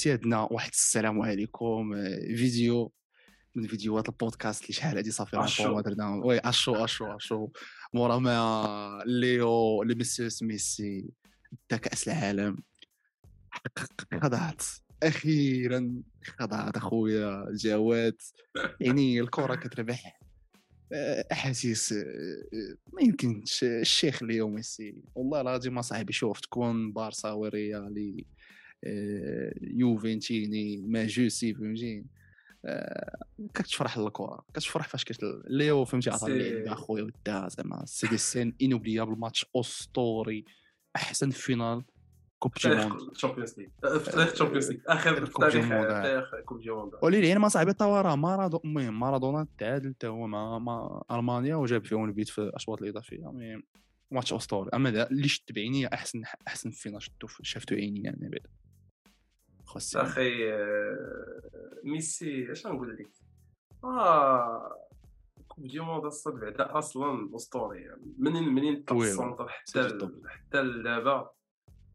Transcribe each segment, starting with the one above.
سيادنا واحد السلام عليكم. آه، فيديو من فيديوهات البودكاست اللي شحال هادي صافي. ما درنا. وي اشو اشو اشو مورا ما ليو لي مسيوس ميسي دا كاس العالم. خضعت. أخيرا خضعت أخويا جواد. يعني الكرة كتربح آه، أحاسيس آه، ما يمكنش. الشيخ ليو ميسي. والله العظيم ما صاحبي شوف تكون بارسا وريالي. يوفنتيني ماجوسي فهمتي آه، كتفرح الكره كتفرح فاش كت ليو فهمتي عطى سي- اللعب اخويا ودا زعما سي دي سين انوبليابل ماتش أسطوري أحسن فينال كوب دي موند ليج آه، في تاريخ ليج اخر في كوب دي تاريخ موند. تاريخ كوب دي موند ولي العلم صاحبي طوا راه مارادو المهم مارادونا تعادل حتى هو مع مع ألمانيا وجاب فيهم البيت في الاشواط الإضافية المهم ماتش أسطوري. أما اللي شت بعيني أحسن أحسن فينال شفتو شفتو عيني يعني بعد. خاص أخي آه، ميسي اش نقول لك؟ آه كوب دي موند الصاد بعدا أصلا اسطوري يعني. منين منين طلع. السونتر حتى ال-. حتى دابا.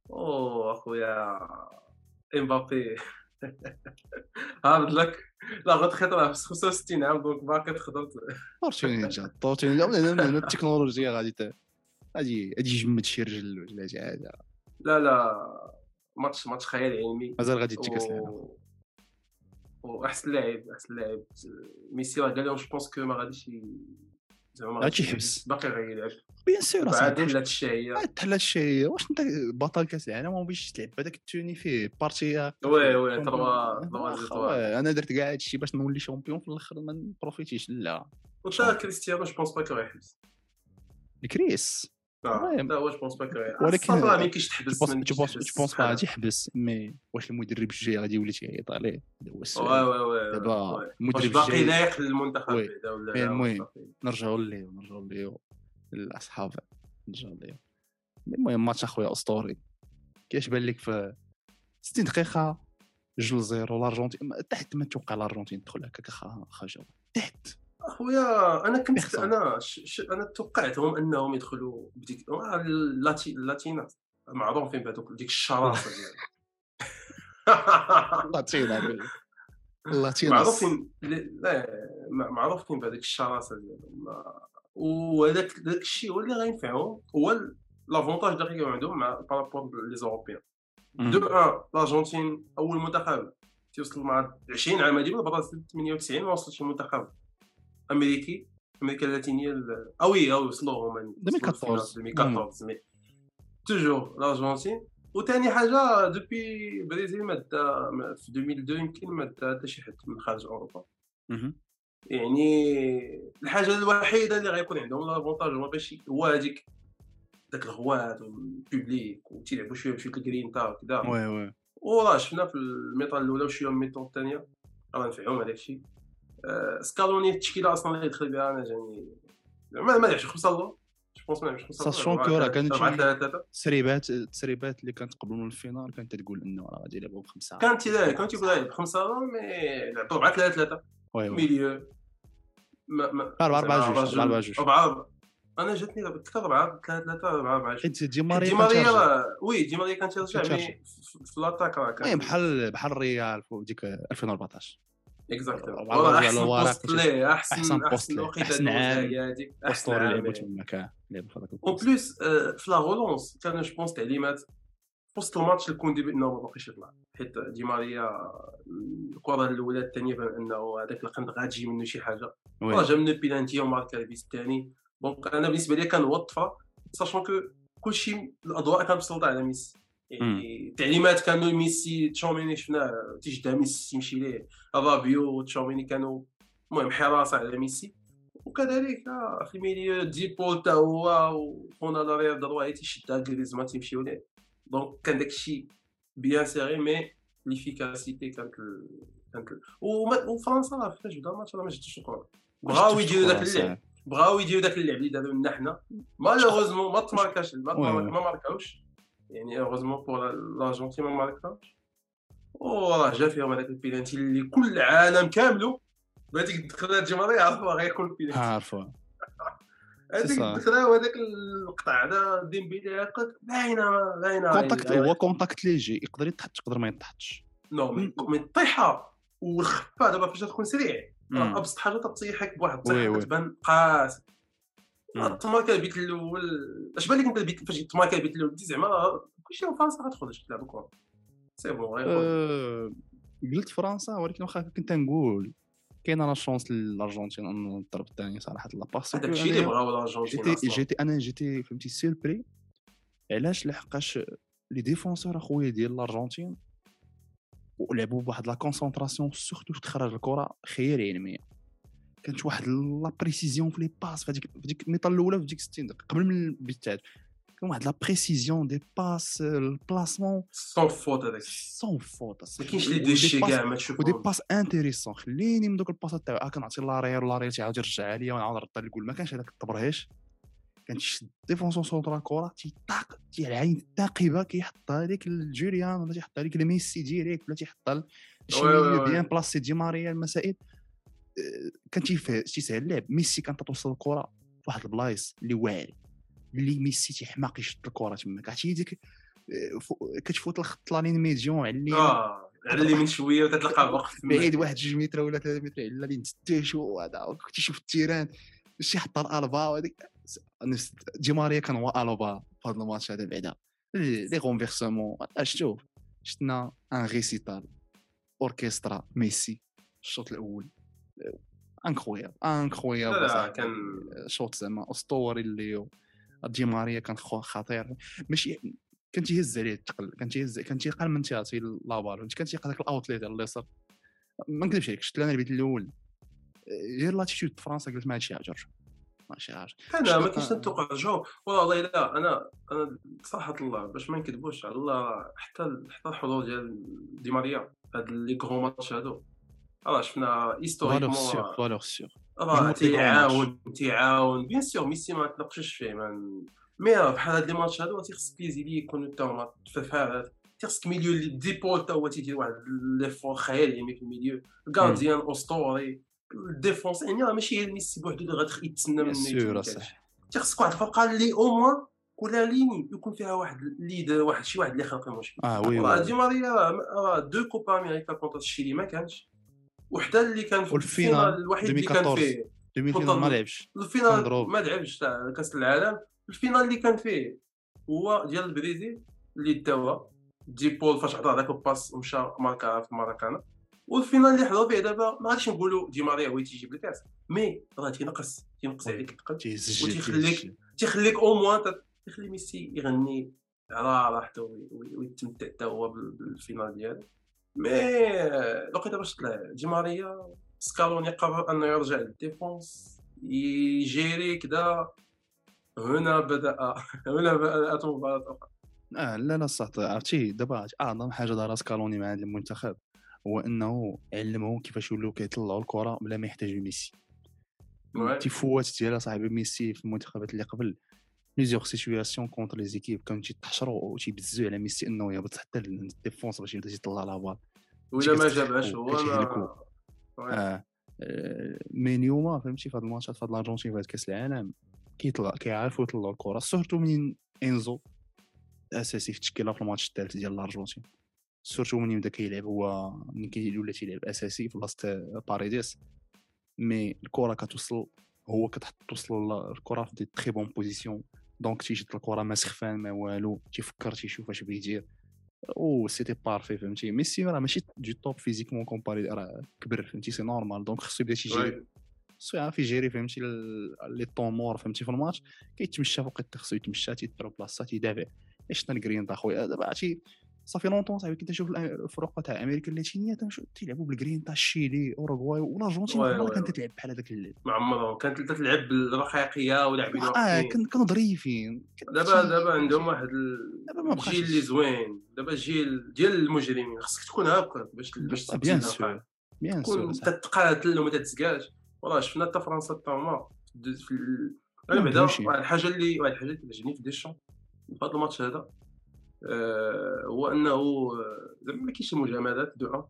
أو أخويا إمبابي. هارد لك؟ لا غتخيط راه في 65 عام دونك باقي تخدم طورتيني جا طورتيني جا من هنا التكنولوجيا غادي غادي غادي يجمد شي رجل ولا شي حاجة. لا لا. match match خيال علمي مازال غادي تجي كاس. واحسن لاعب أحسن لاعب. ميسي راه قال لهم je pense que ما غاديش زعما ما غادي يحبس. باقي غيلعب bien sûr بعد حلات الشهيه تحل الشيء واش أنت بطل كأس العالم؟ وما بغيتش تلعب. هذاك التوني فيه partie oui oui trois أنا درت كاع هادشي باش نولي champion في الآخر ما نبروفيتيش. لا. وتا كريستيانو je pense pas que غيحبس كريس. لا pense pas غيحبس ولكن- راه تحبس je pense pas غادي يحبس mais واش المدرب الجاي غادي يولي تيعيط عليه؟ هذا هو السؤال. oui oui دابا المدرب باقي الجاي لايق للمنتخب. بعدا ولا المهم. باقي؟ نرجعوا ليه نرجعوا ليه الاصحاب نرجعوا ليه. المهم ماتش أخويا أسطوري. كيفاش بان لك في 60 دقيقة جوج zéro الأرجنتين تحت ما توقع الأرجنتين تدخل هكاك خرجوا تحت. اخويا أنا كنت بيخسر. أنا ش... ش... أنا توقعتهم أنهم يدخلوا بديك آه، اللاتي... اللاتينات معروفين بهذوك ديك الشراسه ديالهم. لاتينا لاتينا. معروفين ل- لا مع- معروفين بهذيك الشراسة ديالهم. وهذاك داك الشيء هو اللي غينفعهم هو l'avantage اللي غيكون عندهم مع par rapport les Européens دو ان الارجنتين أول منتخب تيوصل مع 20 عام هذه بدا 98 ما وصلش المنتخب أمريكي أمريكا اللاتينية ال- آه oui آه وصلوا هما 2014. 2014 mais. toujours الارجنتين وثاني حاجة depuis Brésil ما في 2002 يمكن ما حتى شي حد من خارج أوروبا. يعني الحاجة الوحيدة اللي غيكون عندهم l'avantage هو باش هو هذيك داك الغوات وال public وتيلعبوا شوية بشوية الجرينتا وكذا oui oui. وراه شفنا في الميطا الأولى وشوية من الميطا الثانية راه نفعهم هذاك الشيء. سكالوني التشكيله أصلا اللي دخل بها أنا جاني ما ما لعبش خمسه اللور sachant que راه كانت 4 3 3 التسريبات التسريبات اللي كانت قبل من ال finale كانت تقول انه راه غادي يلعبوا بخمسه كانت كانت يقول لعب خمسه اللور mais لعبوا 4 3 3 oui oui milieu ما ما أربعة- أربعة زعما جوج، أربعة جوج. أربعة أنا جاتني ثلاثة أربعة ثلاثة ثلاثة أربعة أربعة جوج. حيت دي ماريا دي ماريا oui دي ماريا كان تيرجع كان mais تيرجع. في- l'attaque راه كان بحال بحال الريال في ديك 2014 exactement والله احسن poste ليه احسن بوست احسن عام. دوزها هذيك احسن اسطوري عام لعبوا هذيك. تما كان لعبوا في هذاك en plus في la relance كان je pense تعليمات وسط الماتش الكوندي بانه ما باقيش يطلع حيت دي ماريا الكره الاولى الثانية بان انه هذاك القند غاتجي منه شي حاجة جا منه بيلانتي وماركا البيت الثاني donc أنا بالنسبة لي كان هو الطفره sachant que كلشي الاضواء كانت مسلطه على ميسي يعني التعليمات كانوا ميسي تشاوميني شفناه تيجدا ميسي يمشي ليه رابيو وتشاوميني كانوا المهم حراسه على ميسي وكذلك آه، في ال milieu دي بول تا هو وخونا l'arrière droit تيشدها غريزما تيمشيو ليه donc كان داكشي bien sûr mais l'efficacité كانت ال- كانت ال- وفرنسا راه فاش بدا الماتش راه ما جاتش الكره بغاو يديروا داك اللعب بغاو يديروا داك اللعب اللي داروا لنا حنا malheureusement ما تماركاش. ما ماركاوش يعني heureusement pour l'Argentine ما ماركاوش وراه جا فيهم هذاك البيلانتي اللي كل العالم كامله بهذيك الدخله الجمهوريه عرفوا غيكون البيلانتي عارفه هذيك. الدخله وهذاك القطع هذا ديمبيلي قلت باينه باينه contact غير- هو contact اللي يجي يقدر يتحط يقدر ما يتحطش نو. مي الطيحه والخفه دابا فاش تكون سريع. ابسط حاجة تطيحك بواحد الطيحه وي. كتبان قاس مم. تماكا البيت الأول. اش بان لك أنت البيت؟ فاش تماكا البيت الأول؟ دي زعما كلشي فرنسا غتخرج تلعب الكره سي بون غير أه، قلت فرنسا ولكن واخا كنت نقول كاينة لا شونس للأرجنتين أن الضرب الثاني صراحة لا هذاك الشيء اللي بغاو الأرجنتين جيتي. جيتي أنا جيتي فهمتي سيربري علاش لحقاش les défenseurs أخويا ديال الأرجنتين ولعبوا بواحد la concentration surtout في تخرج الكرة خيال علميه كانت واحد la précision في les passes في هذيك في ديك الميطه الأولى في ديك 60 دقيقة قبل من البيت كان واحد la précision des passes ال placement sans faute هذاك sans faute ما كاينش les déchets كاع ما ودي تشوفهم passe intéressante خليني من دوك الباسات تاعو آه كنعطي l'arrière و l'arrière تيعاود يرجعها ليا ونعاود نرد الجول ما كانش هذاك الطبرهيش كان شي défenseur central الكره تيطاق تي العين الثاقبه كيحطها لك لجوليان ولا تيحطها لك لميسي direct ولا تيحطها oui. bien placé دي ماريا المسائل كان تيسهل اللعب ميسي كان توصل الكرة في واحد البلايص اللي واعر. اللي ميسي تيحماق يشد الكرة تماك عرفتي ديك آه، فو- كتفوت الخط la ligne médiane على آه علي من شوية وتتلقى وقت بعيد واحد جوج متر ولا ثلاثة متر على اللي نتستيش وهذا كنت تشوف ال terrain. شي حط الألبا وهذيك. دي ماريا كان هو ألبا في هذا الماتش هذا بعدا. les renversements. شوف؟ شفنا ان récital اوركسترا ميسي الشوط الأول. incroyable incroyable لا،. كان- شوط زعما اسطوري اللي دي ماريا كان خو- خطير ماشي كان تيهز عليه الثقل كان تيهز كان تيقال من تيعطي la balle كان تيلقى داك ال outlet على اليسار ما نكذبش عليك شفت أنا البيت الأول. غير l'attitude فرنسا قلت ما هادشي عجر ماشي عجر أنا ما شنو- كاينش نتوقع جو والله لا أنا أنا صراحة الله باش ما نكذبوش على الله حتى حتى الحضور ديال دي ماريا هاد les grands matchs هادو. راه شفنا valeur historiquement sûre valeur sûre راه les grands تيعاون تيعاون bien sûr ميسي ما تناقشش فيه mais راه بحال هاد les matchs هادو تيخص بيزيلي هما تفاعل تيخصك milieu اللي ديبول تا هو تيدير واحد l'effort خيال علمي في ال milieu ال gardien اسطوري ال défense يعني راه ماشي غير ميسي بوحدو اللي غادي يتسنى منه تيخصك واحد الفرقه اللي au moins كل ligne يكون فيها واحد leader واحد شي واحد اللي خلق المشكل آه oui راه oui دي ماريا راه deux كوبا أمريكا contre الشيلي ما كانش وحتى اللي كان في ال finale الوحيد اللي كان 2014. فيه. 2000 ما لعبش. ال finale. ما لعبش تاع كأس العالم. ال finale اللي كان فيه هو ديال البريزيل اللي داوها. ديبول فاش عطاه ذاك ال passe ومشى ماركا في ماراكانا. وال finale اللي حضروا فيه دابا ما غاديش نقولوا دي ماريا هو تيجيب الكاس mais راه تينقص. تينقص. عليك الثقل وتيخليك-. تيخليك au moins تخلي ميسي يغني على راحته وي- وي- ويتمتع حتى هو بال- بال finale ديالو. mais لقيت باش طلع. دي ماريا سكالوني قرر أنه يرجع لل défense. يجيري كذا هنا بدأ هنا بدات مباراه أخرى آه لا لا صح عرفتي؟ دابا أعظم حاجة دارها سكالوني مع هذا المنتخب هو أنه علمهم كيفاش يولوا كيطلعوا الكرة بلا ما يحتاجوا ميسي. التفوات ديال صاحبي ميسي في المنتخبات اللي قبل. plusieurs situations contre les équipes كانوا تيتحشروا وتيبزوا على ميسي انه يهبط حتى لل défense باش يبدا يطلع la balle ولا ما جابهاش هو. آه mais فهمتي في هاد الماتشات في هاد الارجنتين في هاد كاس العالم كيطلع كيعرفوا يطلعوا الكره surtout منين انزو اساسي في التشكيله في الماتش الثالث ديال الارجنتين surtout منين بدا كيلعب هو منين كيولي تيلعب اساسي في بلاصه باريديس mais الكره كتوصل هو كتحط توصل الكره في des très bonnes positions donc تيشد الكره ما سخفان ما والو تيفكر تيشوف اش بغا يدير. أو سيتي بارفي فهمتي؟ ميسي راه ماشي دو توب فيزيكمون كومباري راه كبر فهمتي؟ سي نورمال دونك خصو يبدا Ouais. خصو يعرف يجيري فهمتي؟ لي طومور فهمتي؟ في الماتش. كيتمشى فوق خصو يتمشى تيضرب بلاصة تيدافع. شفنا الجرين تاع خويا دابا عرفتي صافي لونطون صاحبي كنت نشوف الفرق تاع أمريكا اللاتينية تيلعبوا بالجرين تاع الشيلي أوروغواي والارجنتين عمرها وي كانت. تلعب بحال هذاك اللعب مع عمرهم كانت تلعب بالرقيقيه ولاعبين آه كانوا ظريفين دابا دابا عندهم واحد ما الجيل اللي زوين دابا الجيل ديال المجرمين خصك تكون هكا باش باش bien sûr. bien sûr. تتقاتل وما تتسقاش والله شفنا حتى فرنسا حتى هما في- أنا ما بعدا. واحد الحاجة اللي واحد الحاجة اللي كتعجبني في ديشون في هذا الماتش هذا هو أنه آه، زعما ما كاينش مجاملات ان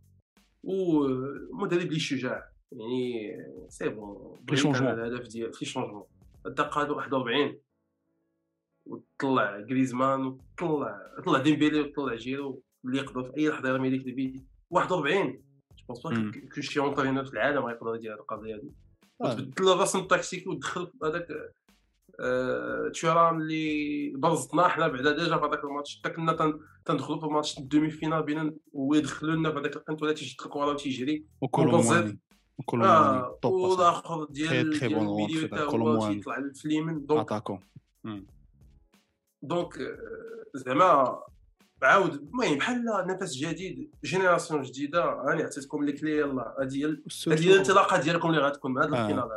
ومدرب اللي شجاع يعني c'est bon changement. أنا الهدف ديال في changement الدقة 41 وطلع غريزمان وطلع طلع ديمبيلي وطلع جيرو اللي يقدر في أي لحظة يرمي لك البيت 41 je pense. pas كل شي entraîneur في العالم غيقدر يدير هاد القضية هادي آه. وتبدل الرسم التكتيكي ودخل هذاك آه، تورام اللي برزطنا حنا بعدا déjà في هذاك الماتش. حتى كنا تن- تندخلوا في ماتش ال demi-finale بينا ويدخلوا لنا في هذاك القنت ولا تيجي الكره وتيجري وكل وبزيد. مواني وكل مواني آه توب والآخر ديال ديال rentrée تا dans هو Colomboani. تيطلع في اليمين دونك أتاكو. دونك آه، زعما عاود. المهم بحال نفس جديد جينيراسيون جديدة راني عطيتكم لي كلي يلاه هذه هي الانطلاقة ديالكم اللي غتكون مع هذا آه. الفينال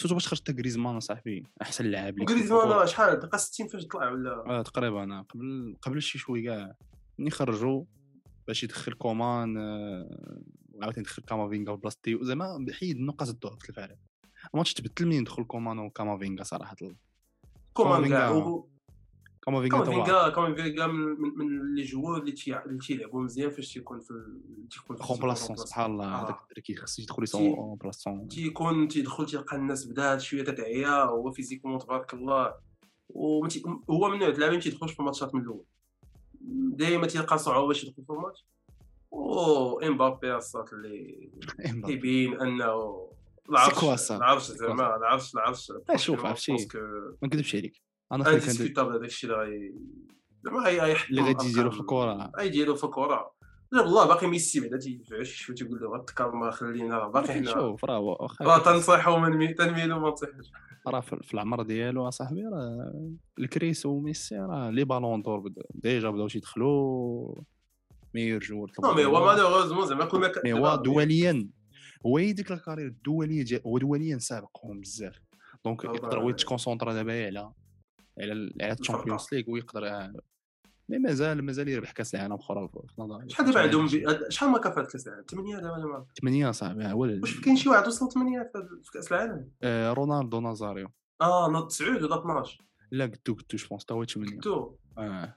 سورتو باش خرجت غريزمان صاحبي أحسن لاعب كنت راه شحال؟ دقه 60 فاش طلع ولا؟ آه تقريبا آه، قبل قبل شي شوي كاع. ملي خرجوا؟ باش يدخل كومان آه، وعاوتاني يدخل كامافينغا وبلاصتي زعما حيد نقاط الضعف الفريق. الماتش تبدل منين دخل كومان وكامافينغا صراحة؟ كومان كاع كامافينغا- كامافينغا كامافينغا من من- من les joueurs اللي تي- اللي تيلعبوا مزيان فاش تيكون في تيكون في remplaçant سبحان الله آه. هذاك الدري كيخص يدخل تي- يسون remplaçant تيكون تيدخل تيلقى الناس بدا شوية تتعيا هو physiquement تبارك الله. هو من نوع اللاعبين ما تيدخلش في الماتشات من الأول دائما تيلقى صعوبة باش يدخل في الماتش و إمبابي الصوت اللي كيبين أنه العرش؟ العرش زعما العرش العرش لا، شوف، عرفتي. ما نكذبش عليك أنا انديسكوتابل هذاك الشيء اللي اللي غادي يديرو. في الكرة. غيديرو في الكره جاب الله باقي ميسي بعدا تيدفع شي شوية تيقول له غتكالما خلينا راه باقي حنا شوف راه واخا تنصحو من مي تنميلو ما نصيحش راه في العمر ديالو أصاحبي راه الكريس وميسي راه les Ballons d'Or déjà بداو تيدخلوا meilleur joueur non mais هو malheureusement زعما كل ما كان mais هو دوليا هو هي ديك ال carrière الدولية هو دوليا سابقهم بزاف donc يقدر هو. يت concentra دابا على على على. ال Champions League ويقدر آه، mais مازال مازال يربح كأس العالم أخرى في نظري. شحال دابا عندهم. شحال ما كفات كأس العالم؟ 8 دابا ولا ما ثمانية صاحبي ها هو واش كاين شي واحد وصل 8 في كأس العالم؟ آه، رونالدو نازاريو. آه نوض 9 ولا 12 لا قدو قدو جو بونس تا هو 8 تو آه.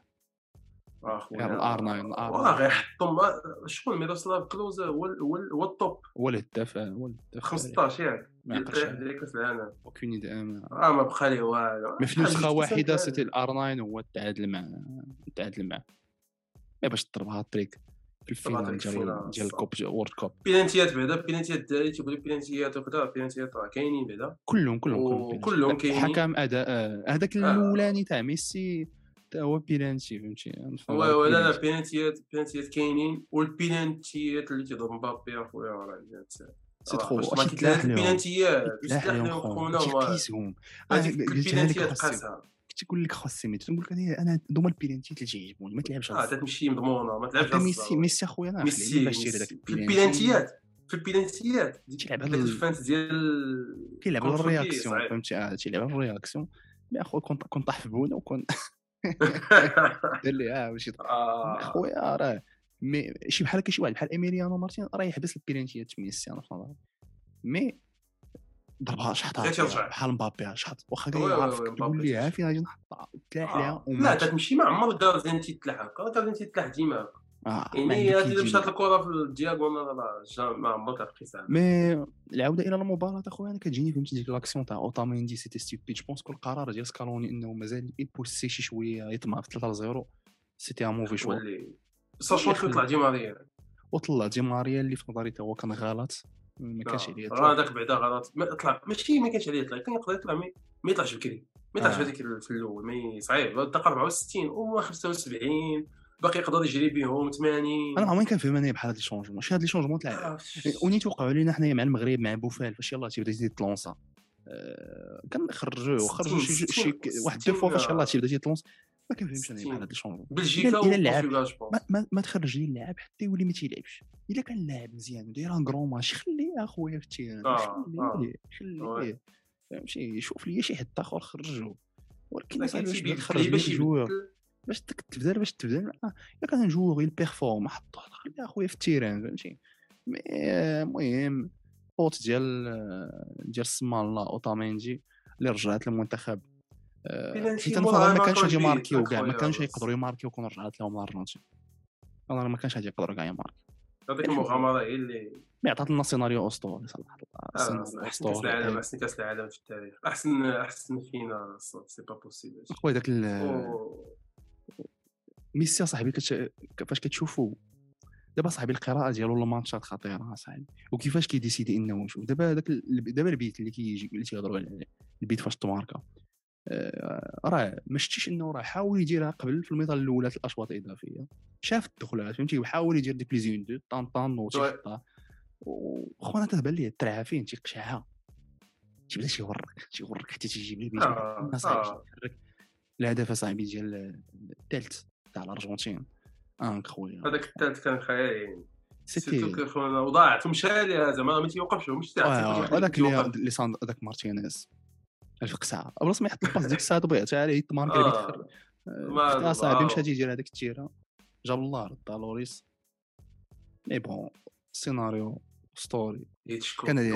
يعني الآر 9 الآر واه غيحطم شكون؟ ميروسلاف كلوز هو هو ال- هو التوب هو الهداف هو الهداف 15 ياك ما ديال عقلتش ديال كاس العالم اوكين ما آه ما بقى ليه والو. مي في نسخة واحدة سيتي الآر 9 هو تعادل مع تعادل مع. مي باش تضربها تريك في الفينال هاتريك ديال ديال. الكوب وورد كوب. بينالتيات بعدا بينالتيات الدراري تيقولوا بينالتيات وكذا بينالتيات راه كاينين بعدا. كلهم كلهم كلهم كاينين. حكم أداء آه، هذاك آه. الأولاني تاع ميسي هو بيلانتي فهمتي وي لا لا بيلانتي. بينالتيات بينالتيات كاينين والبينالتيات اللي تيضرب مبابي اخويا راه سي تخو واش خونا و- تيقيسهم قلتها لك كنت تقول لك خاص ميت تقول لك أنا دوما البيلانتيات اللي تيعجبوني ما تلعبش آه. تمشي مضمونه ما تلعبش. ميسي ميسي اخويا أنا ميسي باش هذاك ميسي. في البينالتيات تيلعب على ال- ال feinte ديال كيلعب على ال réaction. فهمتي آه تيلعب على ال réaction mais اخويا كنت طاح في بونا وكون دار لي آه واش يط- آه. أخويا راه mais شي بحال هكا شي واحد بحال ايميليانو مارتين راه يحبس البيلانتيات ميسي أنا في نظري mais ضربها شحطها. بحال مبابي شحط واخا كاع عارفك مبابي تقول فين غادي نحطها تلاح ليها آه. لا وماتش. تتمشي ما عمر ال gardien تيتلاح هكا ال gardien تيتلاح ديما هكا آه ما يعني هذه مشات لك. الكره في ال diagonale راه ما عمرك ساعه mais العودة إلى المباراة أخويا أنا كتجيني فهمتي ديك l'action تاع اوتاميندي c'était stupide je pense que القرار ديال سكالوني إنه مازال يبوسي شي شوية يطمع في 3 0 c'était un mauvais واللي sachant que طلع دي ماريا. وطلع دي ماريا اللي في نظري هو كان غلط. ما كانش عليه راه طلع. هذاك بعدا غلط. ما طلع ماشي ما كانش عليه يطلع كان يقدر يطلع ما يطلعش بكري. ما يطلعش آه. في هذيك ال- في الأول. صعيب. الدقه 64 و 75 باقي يقدر يجري بهم 80 أنا عمري كنفهم أنا بحال هاد les changements. شي هاد les changements تاع آه، ونيت وقعوا علينا حنايا مع المغرب مع بوفال فاش يلاه تيبدا تيت lança آه، كنخرجوه خرجوا شي شي واحد deux fois فاش. يلاه تيبدا تيت lance ما كنفهمش أنا. بحال هاد les changements. بلجيكا اللعب- جو ما, ما, ما تخرج لي اللاعب حتى يولي ما تيلعبش. إلا كان لاعب مزيان وداير un grand match خليه أخويا في ال terrain آه، خليه. خليه فهمتي؟ شوف لي شي حد آخر خرجو. ولكن باش تخرج لي باش تبدا باش تبدا آه، إلا كان joueur ي performe حطو خليه اخويا في ال terrain فهمتي؟ mais آه، المهم faute ديال آه، ديال سمان الله اوتاميندي اللي رجعت للمنتخب. آه، حيت أنا ما كانش غادي يماركيو كاع ما كانش. يقدروا يماركيو كون رجعت لهم الارجنتين أنا ما كانش غادي يقدروا كاع يماركيو. هذيك المغامرة هي اللي mais عطات لنا سيناريو أسطوري صراحة. آه، أحسن كأس العالم أحسن كأس العالم في التاريخ. أحسن أحسن فينا c'est pas possible خويا داك. ميسي صاحبي كت... فاش كتشوفو؟ دابا صاحبي القراءة ديالو الماتشات خطيرة صاحبي وكيفاش كي décider إنه شوف دابا هذاك دابا البيت اللي كيجي اللي تيهضروا عليه البيت فاش تماركا آه، راه ما شفتيش إنه راه حاول يديرها قبل في ال mi-temps الأولى في الأشواط الإضافية. شاف الدخلات فهمتي؟ وحاول يدير ديك les une-deux طان طان وتيحطها. وخونا تتبان ليه الترعافين تيقشعها. تيبدا تيورك تيورك حتى تيجيب لي بيت آه، آه. الهدف أصاحبي ديال الثالث. تاع الأرجنتين. انك خويا. هذاك الثالث كان خيالي. سيتي سيتو كي خونا وضاعت ومشى ليها زعما ما تيوقفش مش تاع آه، هذاك اللي هذاك مارتينيز القسعه بلاص ما يحط الباس ديك الساعة ضيعت عليه آه. بيدخل ما- حتى صاحبي مشى آه. تيدير هذيك التيرة. جاب الله رد لوريس mais bon سيناريو اسطوري كان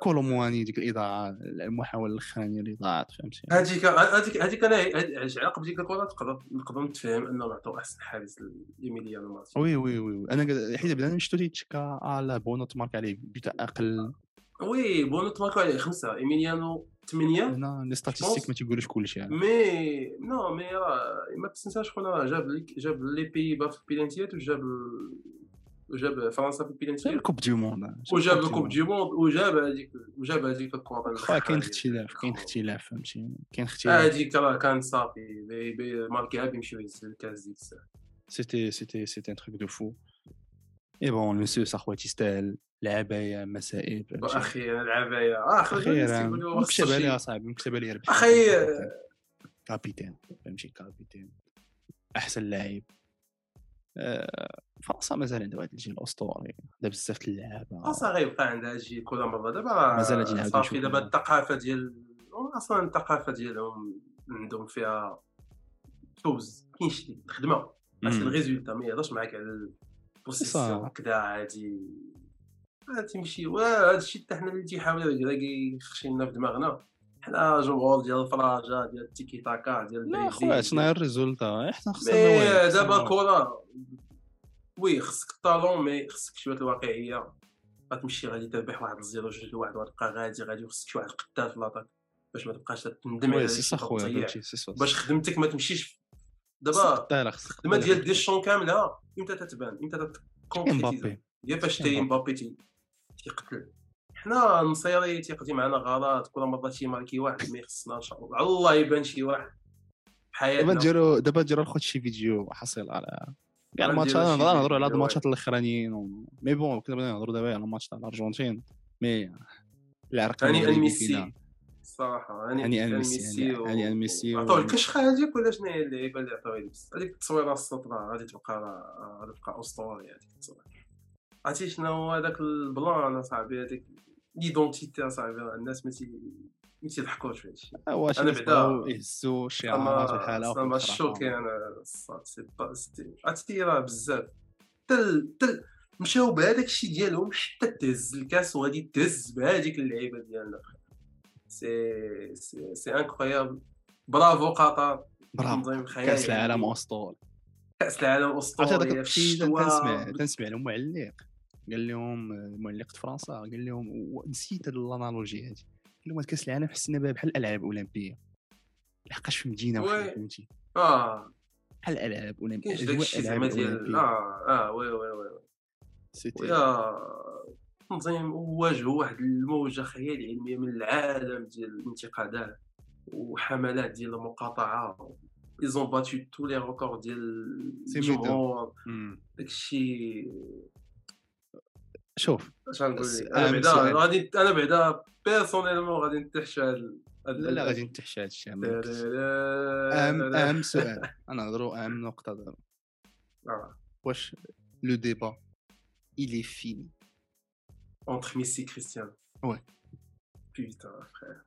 كولو مواني ديك الاضاعه المحاوله الاخرانيه اللي ضاعت فهمتي هذيك هذيك هذيك أنا هذيك علاقه بديك الكره تقدر نقدر نتفهم انهم عطوا احسن حارس لايميليانو مارتين oui oui oui. أنا حيت بدا شفتو تيتشكا على بونو تمارك عليه بيتا أقل oui بونو تماركو عليه خمسه ايميليانو ثمانيه هنا les statistiques ما تيقولوش كلشي يعني mais non mais راه ما تنساش خونا راه جاب لي جاب لي بي با في البيلانتيات وجاب وجاب فرنسا في البيلانتيات ال Coupe du monde وجاب ال Coupe du monde وجاب هذيك وجاب هذيك الكره كاين اختلاف كاين اختلاف فهمتي كاين اختلاف هذيك راه كان صافي ماركيها بيمشيو يهز الكاس ديك الساعة c'était c'était c'était un truc de fou et bon ال monsieur صح خويا تيستاهل العبايه فهمتي أخيرا العبايه أخيرا مكتب عليه اصاحبي مكتب عليه ربح أخي capitaine فهمتي capitaine احسن لاعب فرنسا مازال عندها واحد الجيل اسطوري عندها بزاف د اللعابه فرنسا غيبقى عندها شي كل مره دابا مازال العاود صافي. دابا الثقافة ديال أصلا الثقافة ديالهم عندهم فيها فوز كاين شي خدمة. مم. ال résultat ما يهضرش معاك على ال possession. كدا عادي. آه، تيمشي وهذا الشيء حتى حنا اللي تيحاولوا يدير يخشي لنا في دماغنا. حنا جمهور ديال الفراجه ديال ال tiki-taka ديال لا خويا هي ال résultat؟ إحنا خصنا دابا. كره oui خصك ال talent mais خصك شوية الواقعية. غتمشي غادي تربح واحد ال zéro جوج لواحد وتبقى غادي غادي وخصك شي واحد قتال في l'attaque باش ما تبقاش تندم على سي صح خويا باش خدمتك ما تمشيش دابا الخدمه ديال ديشون كاملة إمتى تتبان؟ إمتى تت concrétiser إمبابي. هي فاش تي امبابي تي- تيقتل. حنا النصيري تيقضي معنا غلط كل مرة تيماركي واحد ما يخصنا إن شاء الله. على الله يبان شي واحد في دابا حياتنا نديرو دابا نديرو ناخذ شي فيديو حصيل على كاع الماتشات شي نهضروا على هاد الماتشات الأخرانيين و... مي بون كنا بغينا نهضروا دابا على الماتش تاع الأرجنتين. مي العرق هاني المغربي ان ميسي. الصراحه هاني أن ميسي، هاني أن ميسي عطاو الكشخه هذيك ولا شنو هي اللعيبه اللي عطاوها لي بس. هذيك التصويرة السطرة غادي تبقى غادي تبقى اسطوريه هذيك التصويرة. عرفتي شنو هو هذاك ال plan أصاحبي هذيك l'identité اصاحبي راه الناس ما ما تيضحكوش في هادشي. أنا شي بعدا- يبقاو يهزوا الشعارات والحاله أنا m'a choqué أنا c'est pas c'est عرفتي راه بزاف. تل تل مشاو بهذاك الشيء ديالهم حتى تهز الكاس وغادي تهز بهذيك اللعيبة ديالنا. c'est c'est c'est incroyable bravo قطر. برافو. كأس العالم أسطوري. كأس العالم عرفت هذاك اسطوريه في الشيء تنسمع تنسمع لهم معلق قال لهم معلق في فرنسا قال لهم ونسيت هاد ال analogie هادي. قال لهم كاس العالم حسنا بها بحال الألعاب الأولمبية. لحقاش في مدينة. واحدة فهمتي؟ آه. بحال الألعاب الأولمبية كاينش داك الشيء زعما ديال آه آه oui oui oui c'était تنظيم واجهوا واحد الموجة خيال علمية من العالم ديال الانتقادات وحملات ديال المقاطعة. ils ont battu tous les records ديال c'est الجمهور. مم. داكشي شوف اش غنقول بس لك أنا بعدا. غادي أنا بعدا personnellement غادي نتحشى لا لا غادي نتحشى هاد الشيء. اهم أهم سؤال. أنا نهضروا أهم نقطة دابا. واش le débat il est fini ميسي كريستيانو Ouais. بيتا فخير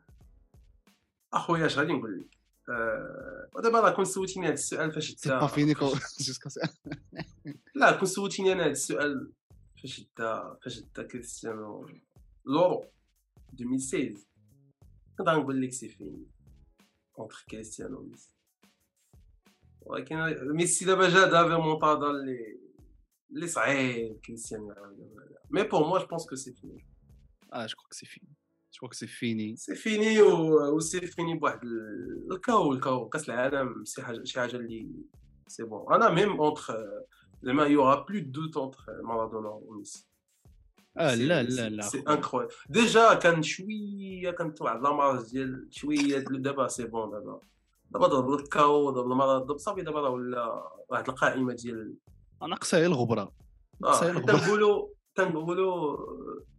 اخويا اش غادي نقول لك آه، ودابا راه كون سولتيني هذا السؤال فاش c'est pas fini jusqu'à لا كون سولتيني أنا هذا السؤال فاش دا فاش دا كريستيانو l'Euro 2016 كنت غنقول لك c'est fini entre كريستيانو وميسي ولكن ميسي دابا جا دافي مونطادا اللي اللي صعيب كريستيانو يعاودها mais pour moi je pense que c'est fini آه je crois que c'est fini je crois que c'est fini c'est fini و و c'est fini بواحد ال- ال KO ال KO كاس العالم c'est حاجة شي حاجة اللي c'est bon أنا même entre زعما y aura plus de doute entre مارادونا وميسي آه لا لا لا c'est incroyable déjà كان شوية كانت واحد la marge ديال شوية دابا c'est bon دابا دابا ضرب ال KO ضرب المرض صافي دابا راه ولا واحد القائمه ديال ناقصه هي الغبره آه تنقولوا تنقولوا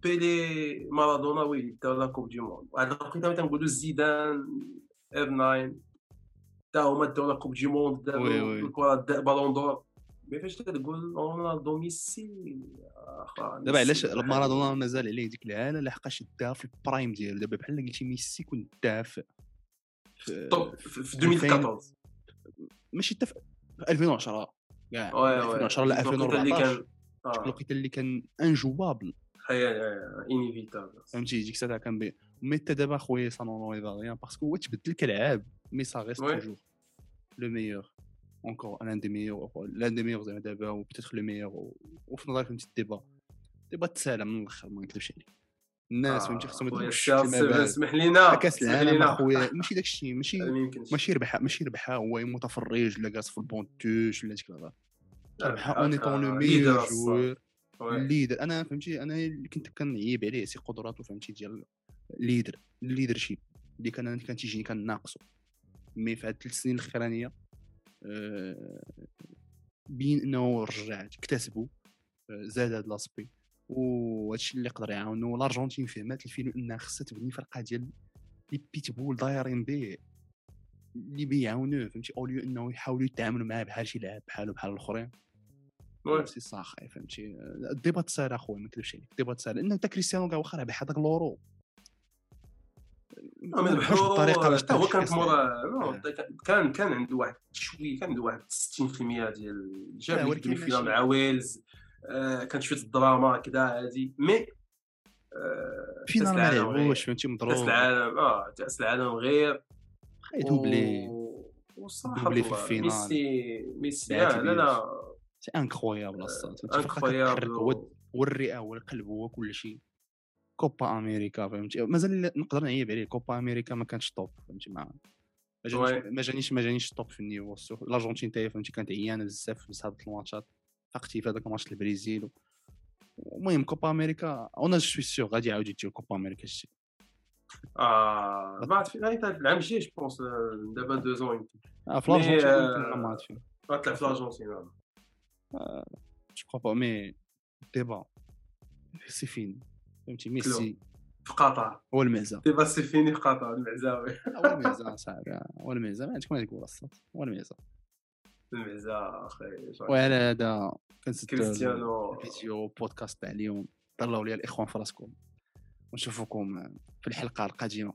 بيلي مارادونا oui داو la coupe du monde واحد الوقيته تنقولوا زيدان R 9 تا هما داو la coupe du monde دابا الكره ballon d'or mais فاش تقول رونالدو ميسي دابا علاش مارادونا مازال عليه ديك الهالة لحقاش داها في ال prime ديالو. دابا بحال قلتي ميسي كنت داها في في 2014 ماشي حتى في 2010 كاع. 2010 لا 2014 الوقيته اللي كان injouable inévitable فهمتي؟ ديك الساعة كان بي مي حتى دابا خويا ça n'enlève rien parce que هو تبدل كلاعب mais ça reste toujours le meilleur encore l'un des meilleurs l'un des meilleurs زعما دابا و peut-être le meilleur وفي نظري فهمتي ال débat ال débat تسالى من الآخر ما نكذبش عليك الناس فهمتي خصهم يدخلوا اسمح لينا كاس العالم اخويا ماشي داك الشيء ماشي ماشي ربحها ماشي ربحها هو متفرج ولا جالس في ال banc de touche ولا ديك الهضره ربحها en étant le meilleur joueur ال leader أنا فهمتي أنا اللي كنت كنعيب عليه c'est قدراته فهمتي ديال leader ال leadership اللي كان كان تيجيني كان ناقصه mais في هاد الثلاث سنين الاخرانيه بين انه رجع اكتسبوا آه، زاد هاد l'aspect. وهادشي اللي يقدر يعاونو الأرجنتين فهمات الفيلم إنها خصها تبني فرقة ديال les pitbulls دايرين به اللي بيعاونوه فهمتي؟ au lieu إنه يحاولوا يتعاملوا معاه بحال شي لاعب بحالو بحال الأخرين. سي صاخي فهمتي؟ ال débat سهل أخويا ما نكذبش عليك. ال débat سهل لأن حتى كريستيانو كاع واخا ربح هذاك l'Euro. ربحوش بالطريقة باش هو كانت مورا كان كان عنده واحد شوية كان عنده واحد 60% ديال جاب les finales مع ويلز. آه، كانت شوية الدراما كذا هادي. mais آه، finale ما لعبوش فهمتي؟ مضروب. كأس العالم آه كأس العالم غير. doublé doublé في ال finale. ميسي ميسي لا لا. c'est incroyable أصلا. incroyable والرئة والقلب هو كل شيء كوبا أمريكا فهمتي؟ مازال نقدر نعيب عليه كوبا أمريكا ما كانش top فهمتي؟ ما ما جانيش ما جانيش top في ال niveau. الأرجنتين تاهي فهمتي؟ كانت عيانة بزاف بزاف الماتشات. فاقتي في هذاك الماتش البرازيل المهم كوبا أمريكا أنا je suis sûr غادي يعاود يجيو كوبا أمريكا شتي آه ما عرفت العام الجاي je pense دابا deux ans يمكن آه في الأرجنتين ما عرفت فين. غتلعب في الأرجنتين جو كخوا با مي ديبا سي فين فهمتي ميسي. في قطر. هو المعزه déjà c'est fini في قطر المعزاوي هو المعزه صاحبي هو المعزه ما عندك ما تقول هو المعزه المعزة أخي وعلى هذا كريستيانو. فيديو بودكاست تاع اليوم. طلعوا لي الإخوان في راسكم. ونشوفكم في الحلقة القادمة.